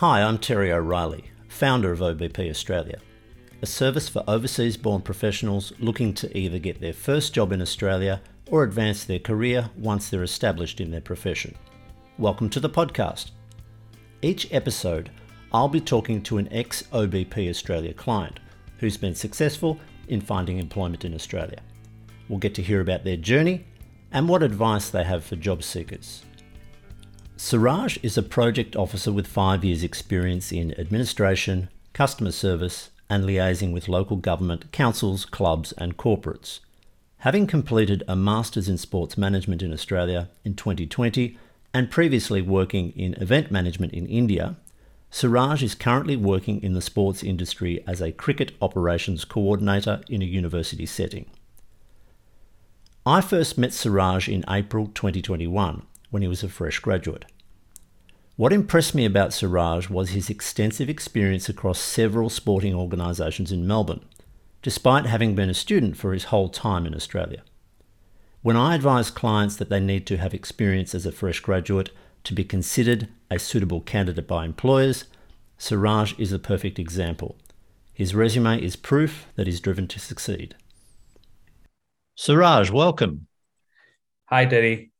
Hi, I'm Terry O'Reilly, founder of OBP Australia, a service for overseas born professionals looking to either get their first job in Australia or advance their career once they're established in their profession. Welcome to the podcast. Each episode, I'll be talking to an ex OBP Australia client who's been successful in finding employment in Australia. We'll get to hear about their journey and what advice they have for job seekers. Suraj is a project officer with five years' experience in administration, customer service, and liaising with local government, councils, clubs, and corporates. Having completed a Masters in Sports Management in Australia in 2020 and previously working in event management in India, Suraj is currently working in the sports industry as a cricket operations coordinator in a university setting. I first met Suraj in April 2021 when he was a fresh graduate. What impressed me about Suraj was his extensive experience across several sporting organisations in Melbourne, despite having been a student for his whole time in Australia. When I advise clients that they need to have experience as a fresh graduate to be considered a suitable candidate by employers, Suraj is a perfect example. His resume is proof that he's driven to succeed. Suraj, welcome. Hi, Terry.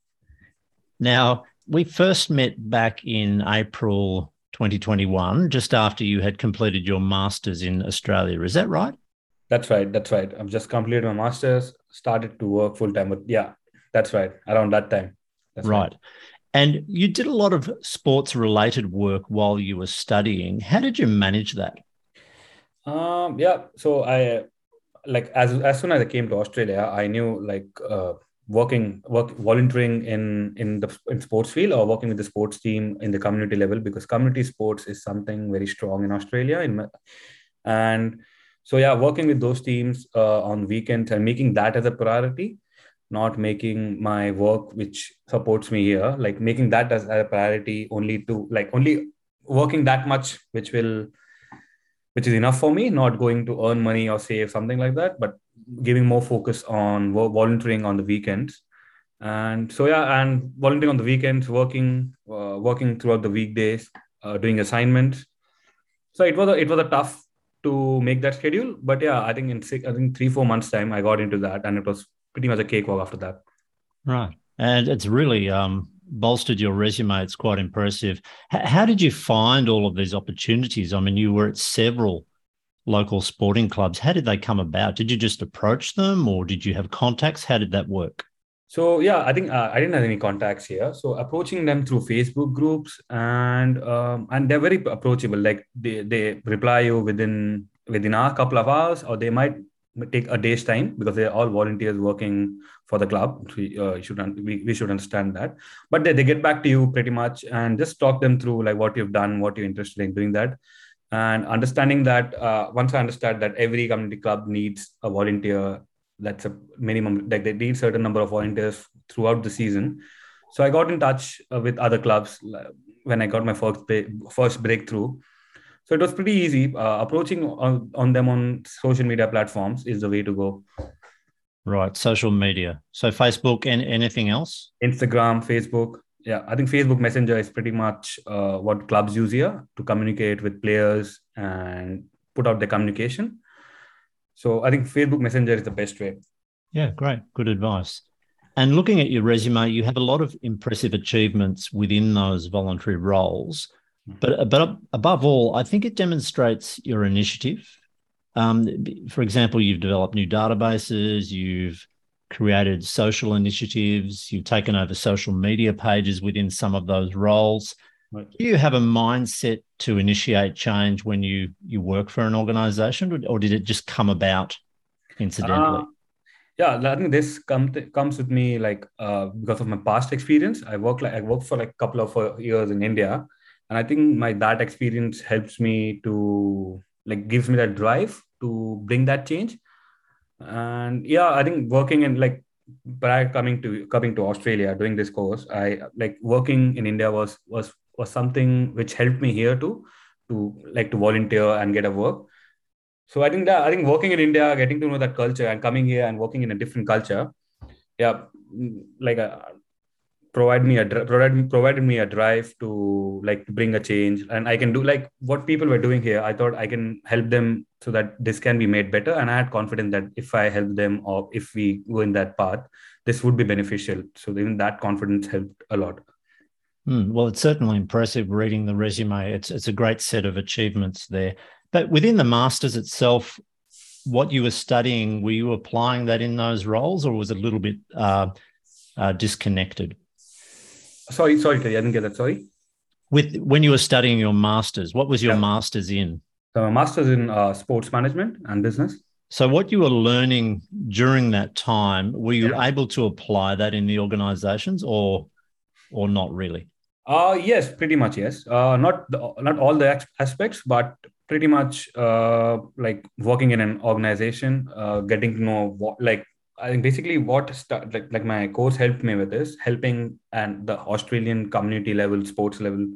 Now, we first met back in April 2021, just after you had completed your master's in Australia. Is that right? That's right. That's right. I've just completed my master's, started to work full time. But yeah, that's right. Around that time. That's right. right. And you did a lot of sports related work while you were studying. How did you manage that? Um, yeah. So I like as as soon as I came to Australia, I knew like uh, working work volunteering in in the in sports field or working with the sports team in the community level? Because community sports is something very strong in australia. In and so yeah working with those teams uh, on weekends and making that as a priority not making my work which supports me here like making that as a priority only to like only working that much which will which is enough for me not going to earn money or save something like that but giving more focus on volunteering on the weekends. And so yeah and volunteering on the weekends working uh, working throughout the weekdays uh, doing assignments. So it was a, it was a tough to make that schedule but yeah i think in six i think three four months time i got into that and it was pretty much a cakewalk after that. Right. And it's really um, bolstered your resume. It's quite impressive. H- how did you find all of these opportunities? I mean you were at several local sporting clubs. How did they come about? Did you just approach them or did you have contacts? How did that work? So yeah, I think uh, I didn't have any contacts here. So approaching them through Facebook groups and um, and they're very approachable. Like they, they reply you within within a couple of hours, or they might take a day's time because they're all volunteers working for the club. We uh, should we, we should understand that. But they, they get back to you pretty much and just talk them through like what you've done, what you're interested in doing that and understanding that uh, once i understand that every community club needs a volunteer that's a minimum like they need certain number of volunteers throughout the season. So i got in touch uh, with other clubs when i got my first first breakthrough. So it was pretty easy. Uh, approaching on, on them on social media platforms is the way to go. Right. Social media. So facebook and anything else? Instagram facebook yeah, I think Facebook Messenger is pretty much uh, what clubs use here to communicate with players and put out the communication. So I think Facebook Messenger is the best way. Yeah, great. Good advice. And looking at your resume, you have a lot of impressive achievements within those voluntary roles. Mm-hmm. But, but above all, I think it demonstrates your initiative. Um, for example, you've developed new databases, you've created social initiatives, you've taken over social media pages within some of those roles. Right. Do you have a mindset to initiate change when you you work for an organization, or did it just come about incidentally? Uh, yeah, I think this come comes with me like uh, because of my past experience. I work like I worked for like a couple of uh, years in India, and I think my that experience helps me to like gives me that drive to bring that change and yeah i think working in like prior coming to coming to australia doing this course i like working in india was was was something which helped me here to to like to volunteer and get a work. So i think that i think working in india getting to know that culture and coming here and working in a different culture yeah like uh, provide me a provide, provided me a drive to like bring a change. And i can do like what people were doing here i thought i can help them so that this can be made better. And i had confidence that if i help them or if we go in that path this would be beneficial. So even that confidence helped a lot. Mm, well it's certainly impressive reading the resume. It's it's a great set of achievements there. But within the masters itself what you were studying were you applying that in those roles or was it a little bit uh, uh, disconnected sorry sorry i didn't get that sorry with when you were studying your masters what was your yeah. masters in so my master's in uh, sports management and business. So, what you were learning during that time, were you yeah. able to apply that in the organizations, or, or not really? Uh yes, pretty much yes. Uh, not the, not all the aspects, but pretty much uh, like working in an organization, uh, getting to know what like I think basically what start, like like my course helped me with is helping and the Australian community level, sports level,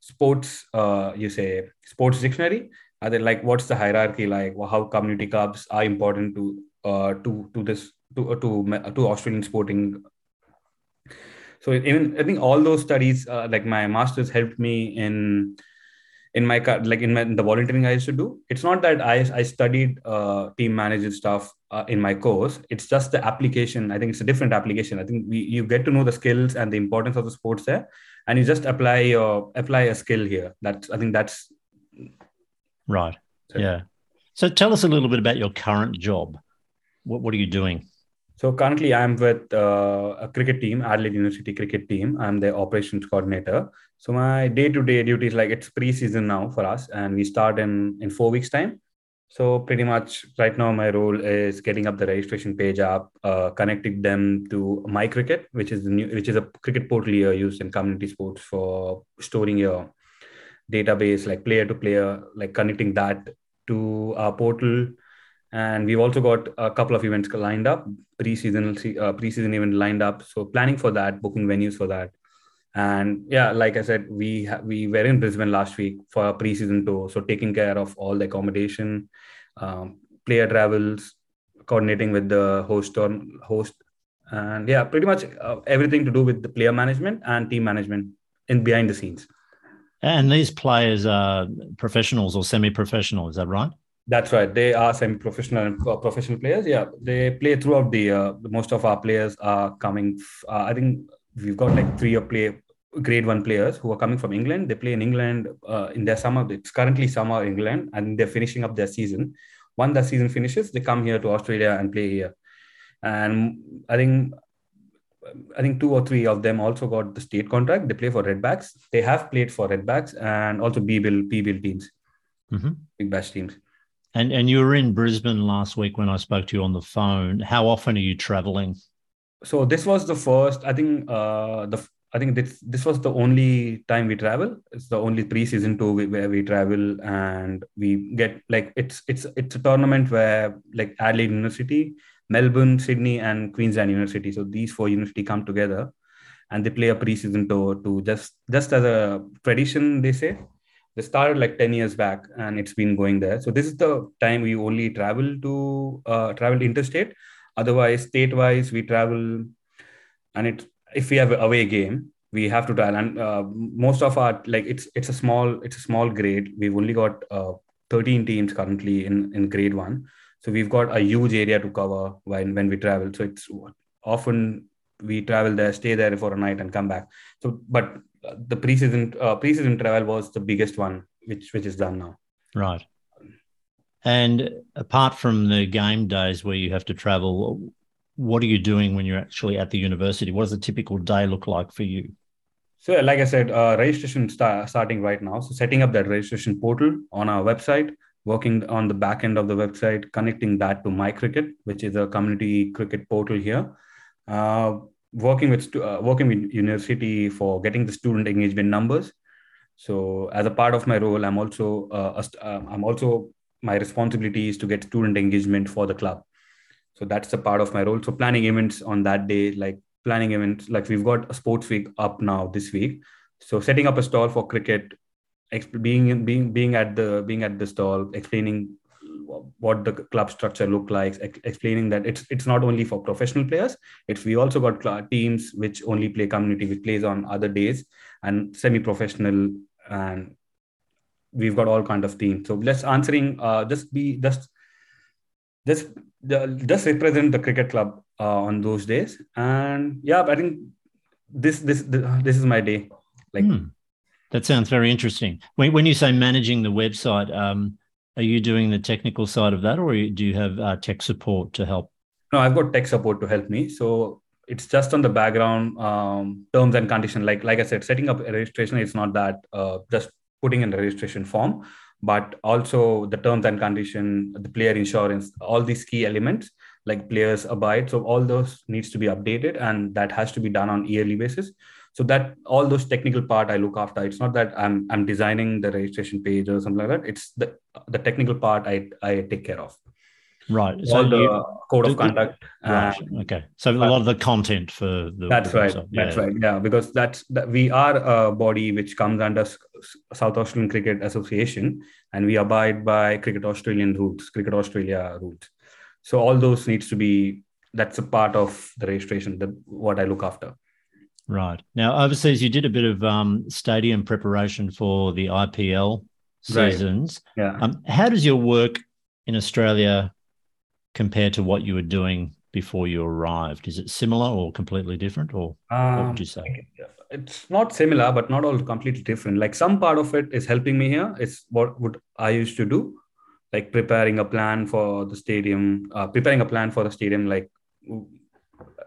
sports uh, you say sports dictionary. Are they like what's the hierarchy like? How community clubs are important to uh, to to this to uh, to to Australian sporting. So even I think all those studies uh, like my masters helped me in in my like in, my, in the volunteering I used to do it's not that I I studied uh, team manager stuff uh, in my course it's just the application I think it's a different application I think we you get to know the skills and the importance of the sports there and you just apply your apply a skill here that's I think that's Right. So, yeah. So tell us a little bit about your current job. What, what are you doing? So currently, I'm with uh, a cricket team, Adelaide University cricket team. I'm the operations coordinator. So my day-to-day duties, like it's pre-season now for us, and we start in in four weeks' time. So pretty much right now, my role is getting up the registration page up, uh, connecting them to My Cricket, which is the new, which is a cricket portal you used in community sports for storing your database like player to player like connecting that to our portal and we've also got a couple of events lined up pre-season uh, pre-season event lined up. So planning for that booking venues for that. And yeah like i said we ha- we were in brisbane last week for a pre-season tour. So taking care of all the accommodation um, player travels coordinating with the host or host. And yeah pretty much uh, everything to do with the player management and team management in behind the scenes. And these players are professionals or semi-professional, is that right? That's right. They are semi-professional and uh, professional players. Yeah, they play throughout the. year. most of our players are coming. Uh, I think we've got like three or play grade one players who are coming from England. They play in England uh, in their summer. It's currently summer in England, and they're finishing up their season. Once that season finishes, they come here to Australia and play here. And I think I think two or three of them also got the state contract. They play for Redbacks. They have played for Redbacks and also B bill P bill teams, mm-hmm. big bash teams. And and you were in Brisbane last week when I spoke to you on the phone. How often are you traveling? So this was the first. I think uh, the I think this this was the only time we travel. It's the only preseason tour where we travel and we get like it's it's it's a tournament where like Adelaide University Melbourne, Sydney, and Queensland University. So these four universities come together and they play a preseason tour to just just as a tradition, they say. They started like 10 years back and it's been going there. So this is the time we only travel to uh, travel interstate. Otherwise, state-wise, we travel and it if we have an away game, we have to travel. And uh, most of our like it's it's a small it's a small grade. We've only got uh, 13 teams currently in in grade one so we've got a huge area to cover when when we travel so it's often we travel there stay there for a night and come back so but the preseason uh, preseason travel was the biggest one which which is done now. Right. And apart from the game days where you have to travel what are you doing when you're actually at the university? What does a typical day look like for you? So like i said uh, registration start, starting right now. So setting up that registration portal on our website working on the back end of the website, connecting that to My Cricket, which is a community cricket portal here. Uh, working with uh, working with university for getting the student engagement numbers. So as a part of my role, I'm also uh, uh, I'm also my responsibility is to get student engagement for the club. So that's a part of my role. So planning events on that day, like planning events, like we've got a sports week up now this week. So setting up a stall for cricket being being being at the being at the stall explaining what the club structure look like ex- explaining that it's it's not only for professional players. It's we also got teams which only play community which plays on other days and semi-professional and we've got all kind of teams. So let's answering uh just be just just just represent the cricket club uh, on those days. And yeah i think this this this is my day. Like hmm. that sounds very interesting. When, when you say managing the website um are you doing the technical side of that or do you have uh, tech support to help? No i've got tech support to help me. So it's just on the background um, terms and condition. Like like i said setting up a registration is not that uh, just putting in the registration form but also the terms and condition the player insurance all these key elements like players abide. So all those needs to be updated and that has to be done on yearly basis so that all those technical part i look after. It's not that i'm i'm designing the registration page or something like that. It's the the technical part i i take care of. Right. So all the you, code of conduct right. okay. So a lot of the content for the that's the right. yeah. that's right. Yeah because that's that we are a body which comes under south australian cricket association and we abide by cricket australian rules cricket australia rules so all those needs to be that's a part of the registration that what i look after right. Now overseas you did a bit of um, stadium preparation for the ipl seasons right. yeah. um, how does your work in australia compare to what you were doing before you arrived? Is it similar or completely different or um, what would you say? It's not similar but not all completely different. Like some part of it is helping me here. It's what would i used to do like preparing a plan for the stadium, uh, preparing a plan for the stadium. Like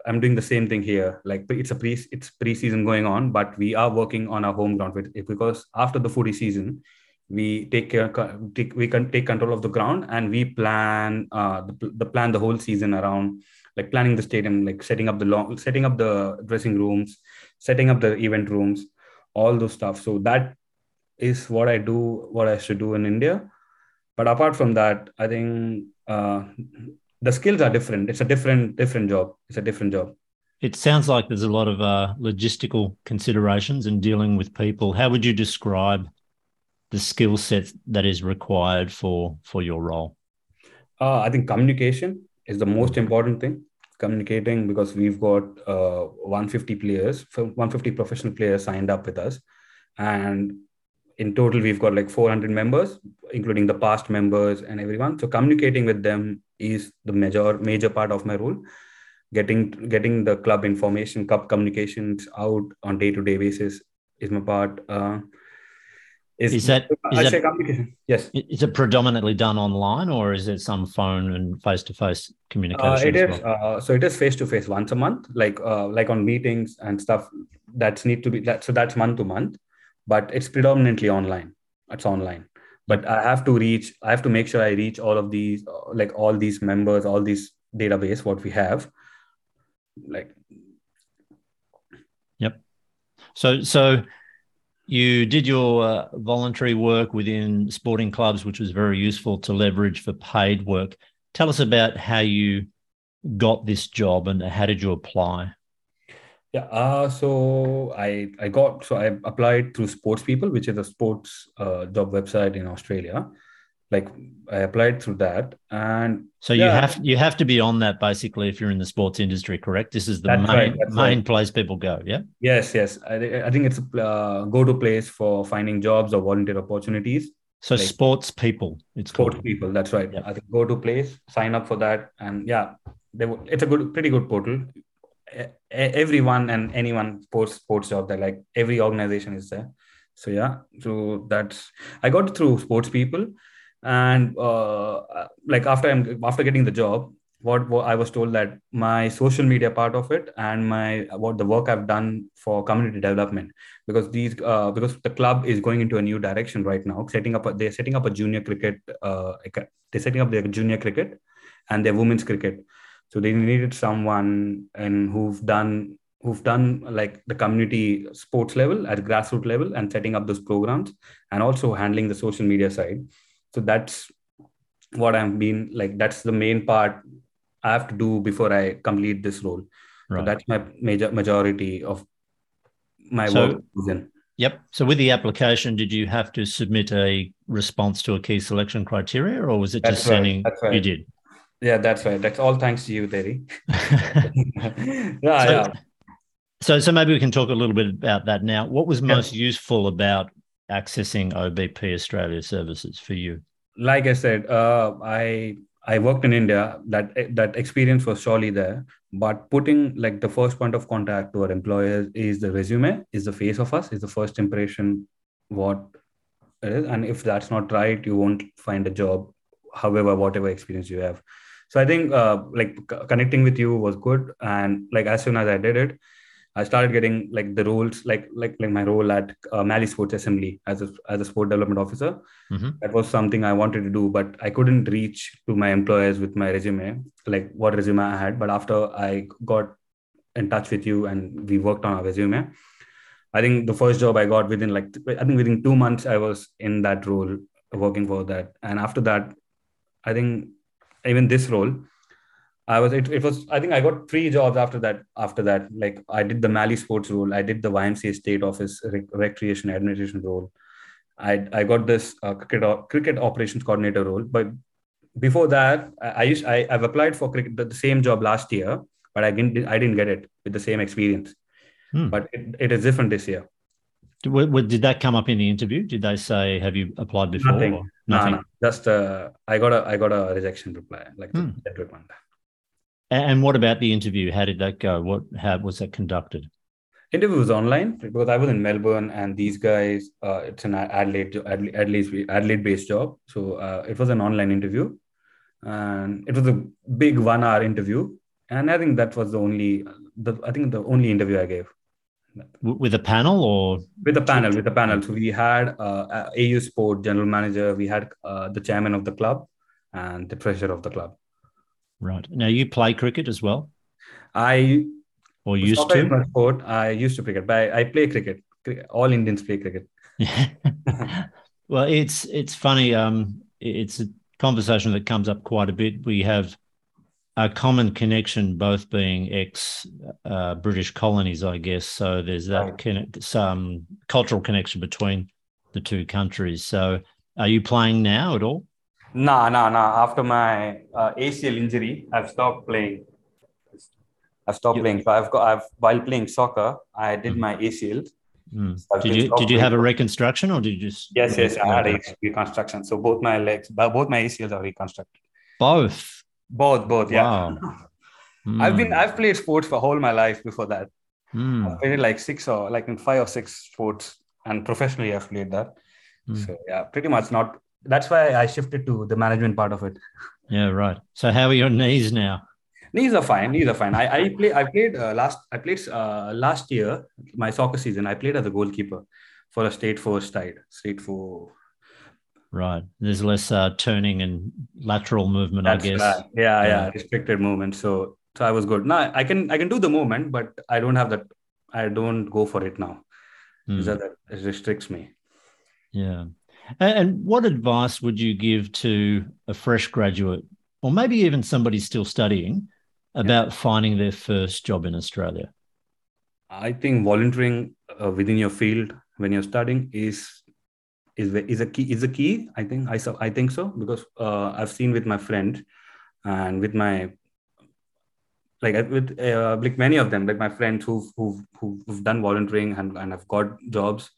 I'm doing the same thing here. Like it's a pre it's pre-season going on, but we are working on our home ground with because after the footy season, we take care take, we can take control of the ground and we plan uh, the, the plan the whole season around like planning the stadium, like setting up the long setting up the dressing rooms, setting up the event rooms, all those stuff. So that is what I do, what I should do in India but apart from that i think uh, the skills are different. It's a different different job. It's a different job. It sounds like there's a lot of uh, logistical considerations in dealing with people. How would you describe the skill set that is required for for your role? Uh, i think communication is the most important thing. Communicating because we've got uh, 150 players 150 professional players signed up with us. And in total we've got like 400 members including the past members and everyone. So communicating with them is the major major part of my role getting getting the club information club communications out on day to day basis is my part uh, is, is that, is that communication? Yes. Is it predominantly done online, or is it some phone and face to face communication? Uh, it is. Well? Uh, so it is face to face once a month, like uh, like on meetings and stuff. That's need to be that. So that's month to month but it's predominantly online it's online but i have to reach i have to make sure i reach all of these like all these members all these database what we have. Like yep. So so you did your uh, voluntary work within sporting clubs which was very useful to leverage for paid work. Tell us about how you got this job and how did you apply yeah, uh, so I I got so I applied through Sports People, which is a sports uh, job website in Australia. Like I applied through that, and so yeah. you have you have to be on that basically if you're in the sports industry, correct? This is the main right, main right. place people go. Yeah. Yes, yes. I, I think it's a uh, go to place for finding jobs or volunteer opportunities. So like, sports people, it's sports called. people. That's right. Yep. I think go to place, sign up for that, and yeah, they, it's a good, pretty good portal everyone and anyone sports sports job that like every organization is there. So yeah so that's i got through sports people and uh, like after i'm after getting the job what, what i was told that my social media part of it and my what the work i've done for community development because these uh, because the club is going into a new direction right now setting up a, they're setting up a junior cricket uh, they're setting up their junior cricket and their women's cricket so they needed someone and who've done who've done like the community sports level at grassroots level and setting up those programs and also handling the social media side so that's what i've been like that's the main part i have to do before i complete this role right. so that's my major majority of my so, work Yep. So with the application, did you have to submit a response to a key selection criteria, or was it That's just right, sending? right. You did. Yeah, that's right. That's all thanks to you, Terry. yeah, So- yeah. So, so maybe we can talk a little bit about that now. What was most useful about accessing OBP Australia services for you? Like I said, uh, I I worked in India. That that experience was surely there. But putting like the first point of contact to our employers is the resume, is the face of us, is the first impression. What it is, and if that's not right, you won't find a job. However, whatever experience you have. So I think uh, like c- connecting with you was good, and like as soon as I did it, I started getting like the roles, like like like my role at uh, Mali Sports Assembly as a as a sport development officer. Mhm. That was something I wanted to do, but I couldn't reach to my employers with my resume, like what resume I had. But after I got in touch with you and we worked on our resume, I think the first job I got within like I think within two months I was in that role working for that, and after that, I think even this role I was it, it was I think I got three jobs after that after that. Like I did the Mali sports role I did the YMCA state office rec- recreation administration role. I I got this uh, cricket o- cricket operations coordinator role. But before that I, I used I, I've applied for cricket the, the same job last year but I didn't I didn't get it with the same experience. Hmm. but it, it is different this year Did, w- w- did that come up in the interview? Did they say, "Have you applied before?" Nothing. or- no Nothing. no just uh, I got a I got a rejection reply like Hmm. generic one. And what about the interview? How did that go? What how was that conducted? interview was online because I was in Melbourne and these guys, uh, it's an Adelaide, Adelaide, Adelaide, Adelaide based job. So uh, it was an online interview and it was a big one hour interview. And I think that was the only, the I think the only interview I gave with a panel or? with a panel, with the panel. So we had uh, AU Sport general manager, we had uh, the chairman of the club and the treasurer of the club. Right. Now you play cricket as well, I or used to? my sport. I used to cricket, but I, I play cricket. Cri- All Indians play cricket. well, it's it's funny. Um, it's a conversation that comes up quite a bit. We have a common connection, both being ex uh, British colonies, I guess. So there's that Right. conne- some cultural connection between the two countries. So, are you playing now at all? No, nah, nah. After my uh, ACL injury, I've stopped playing. I've stopped You- playing. So I've got. I've while playing soccer, I did Mhm. my ACL. Mm. So Did you did you have a reconstruction or did you just Yes, yes. I had a reconstruction. So both my legs, but both my ACLs are reconstructed. both? Both, both. Yeah. Wow. I've been. Mm. I've played sports for whole my life before that. Mm. I've played like six or like in five or six sports, and professionally I've played that. Mm. So yeah, pretty much not. That's why I shifted to the management part of it. Yeah, right. So how are your knees now? Knees are fine. Knees are fine. I, I play. I played uh, last. I played uh, last year. My soccer season. I played as a goalkeeper for a state four side. State four. Right. There's less uh, turning and lateral movement, That's I guess. right. Yeah, yeah, Yeah. Restricted movement. So so I was good. Now I can I can do the movement, but I don't have that. I don't go for it now. Mm. Is that restricts me? Yeah. And, and what advice would you give to a fresh graduate or maybe even somebody still studying about finding their first job in Australia? I think volunteering uh, within your field when you're studying is is is a key is a key. I think I so I think so because uh, I've seen with my friend and with my like with uh, like many of them like my friends who've who've, who've done volunteering and, and have got jobs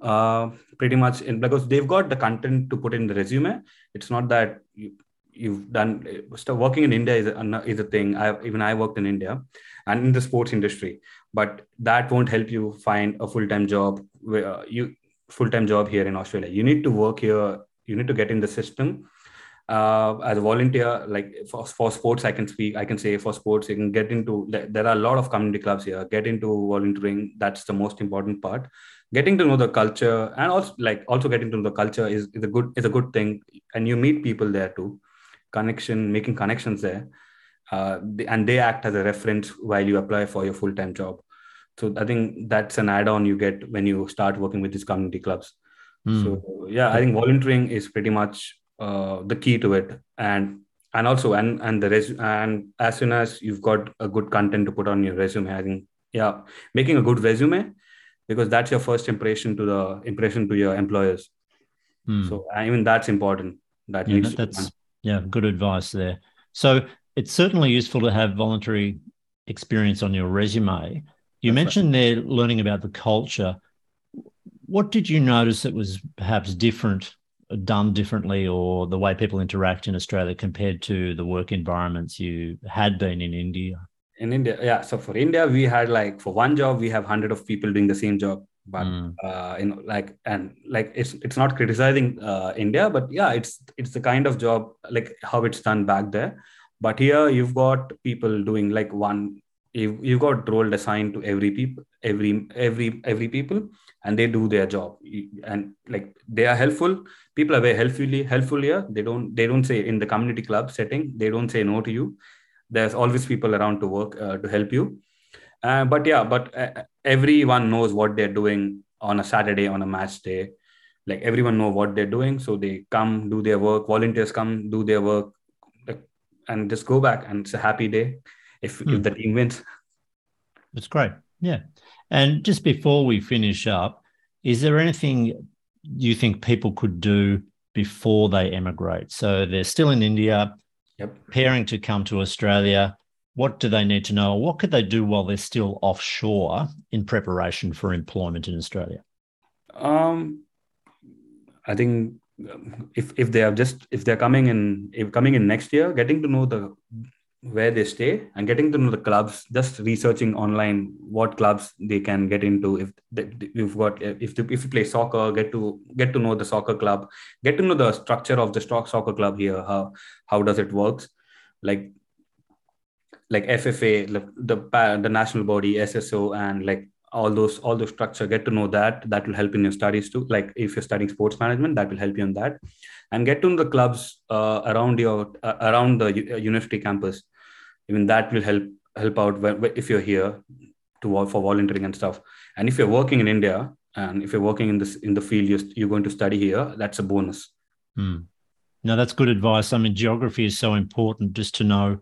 uh pretty much in because they've got the content to put in the resume it's not that you, you've done so working in india is a, is a thing i even i worked in india and in the sports industry but that won't help you find a full-time job where uh, you full-time job here in australia. You need to work here. You need to get in the system. Uh, as a volunteer like for, for sports i can speak i can say for sports you can get into there are a lot of community clubs here. Get into volunteering that's the most important part. Getting to know the culture and also like also getting to know the culture is, is a good is a good thing. And you meet people there too. Connection making connections there. Uh, and they act as a reference while you apply for your full-time job so i think that's an add-on you get when you start working with these community clubs Mm. so yeah i think volunteering is pretty much uh, the key to it and and also and and the res- and as soon as you've got a good content to put on your resume i think yeah making a good resume because that's your first impression to the impression to your employers. Hmm. So I mean that's important. That Yeah, needs that- to that's yeah, good advice there. So it's certainly useful to have voluntary experience on your resume. You That's right. mentioned there learning about the culture. What did you notice that was perhaps different, done differently, or the way people interact in Australia compared to the work environments you had been in India? in India. Yeah. So for India, we had like for one job, we have hundred of people doing the same job. But Mm, uh, you know, like and like it's it's not criticizing uh, India, but yeah, it's it's the kind of job like how it's done back there. But here you've got people doing like one. You you've got role assigned to every people, every every every people, and they do their job. And like they are helpful. People are very helpfully helpful here. They don't they don't say in the community club setting. They don't say no to you. There's always people around to work uh, to help you. Uh, but yeah, but uh, everyone knows what they're doing on a Saturday, on a match day. Like everyone know what they're doing, so they come do their work. Volunteers come do their work, and just go back, and it's a happy day if Hmm. if the team wins. That's great. Yeah. And just before we finish up, is there anything you think people could do before they emigrate? So they're still in India, Yep. preparing to come to Australia. What do they need to know? What could they do while they're still offshore in preparation for employment in Australia? Um, I think um, if if they are just if they're coming in if coming in next year, getting to know the where they stay and getting to know the clubs, just researching online what clubs they can get into. If you've got if they, if you play soccer, get to get to know the soccer club, get to know the structure of the stock soccer club here. How how does it works? Like like FFA, the the national body, SSO, and like all those all those structure get to know that that will help in your studies too like if you're studying sports management that will help you in that and get to know the clubs uh, around your uh, around the uh, university campus even that will help help out when, if you're here to for volunteering and stuff and if you're working in india and if you're working in this in the field you're, you're going to study here that's a bonus. No, that's good advice. I mean, geography is so important just to know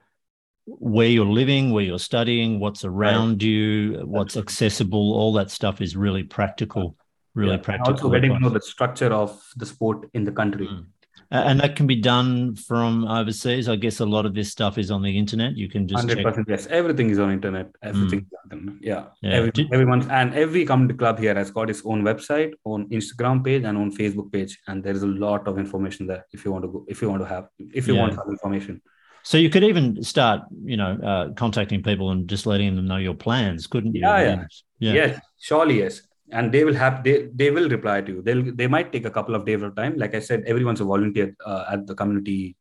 where you're living, where you're studying, what's around you, what's right. accessible. All that stuff is really practical, really Yeah, and practical. also getting to know the structure of the sport in the country Mm. And that can be done from overseas. I guess a lot of this stuff is on the internet. You can just 100% yes everything is on internet everything on internet. yeah, Yeah. Every, Did- everyone and every community club here has got its own website own instagram page and own facebook page and there is a lot of information there if you want to go if you want to have if you Yeah. want some information So you could even start, you know, uh, contacting people and just letting them know your plans, couldn't you? Yeah, yeah. yeah. yes surely yes and they will have they they will reply to you they'll they might take a couple of days of time like i said everyone's a volunteer uh, at the community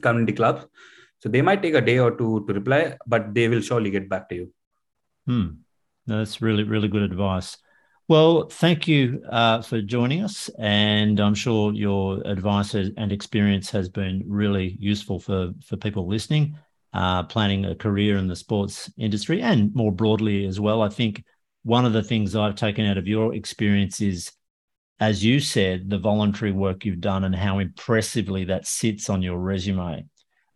community clubs so they might take a day or two to reply but they will surely get back to you Hmm. That's really, really good advice. Well, thank you uh, for joining us. And I'm sure your advice and experience has been really useful for, for people listening, uh, planning a career in the sports industry and more broadly as well. I think one of the things I've taken out of your experience is, as you said, the voluntary work you've done and how impressively that sits on your resume.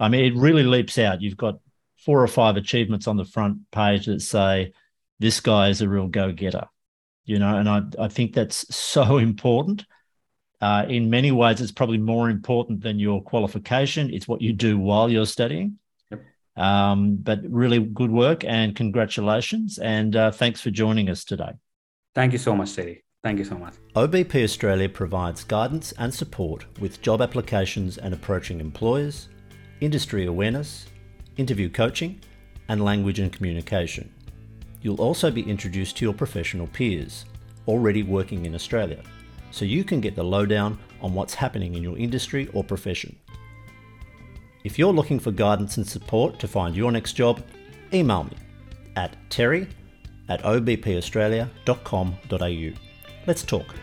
I mean, it really leaps out. You've got four or five achievements on the front page that say this guy is a real go-getter you know and i, I think that's so important uh, in many ways it's probably more important than your qualification it's what you do while you're studying. Um, but really good work and congratulations and uh, thanks for joining us today thank you so much Terry. thank you so much OBP Australia provides guidance and support with job applications and approaching employers, industry awareness, interview coaching, and language and communication. You'll also be introduced to your professional peers already working in Australia, so you can get the lowdown on what's happening in your industry or profession. If you're looking for guidance and support to find your next job, email me at terry at obpaustralia.com.au. Let's talk.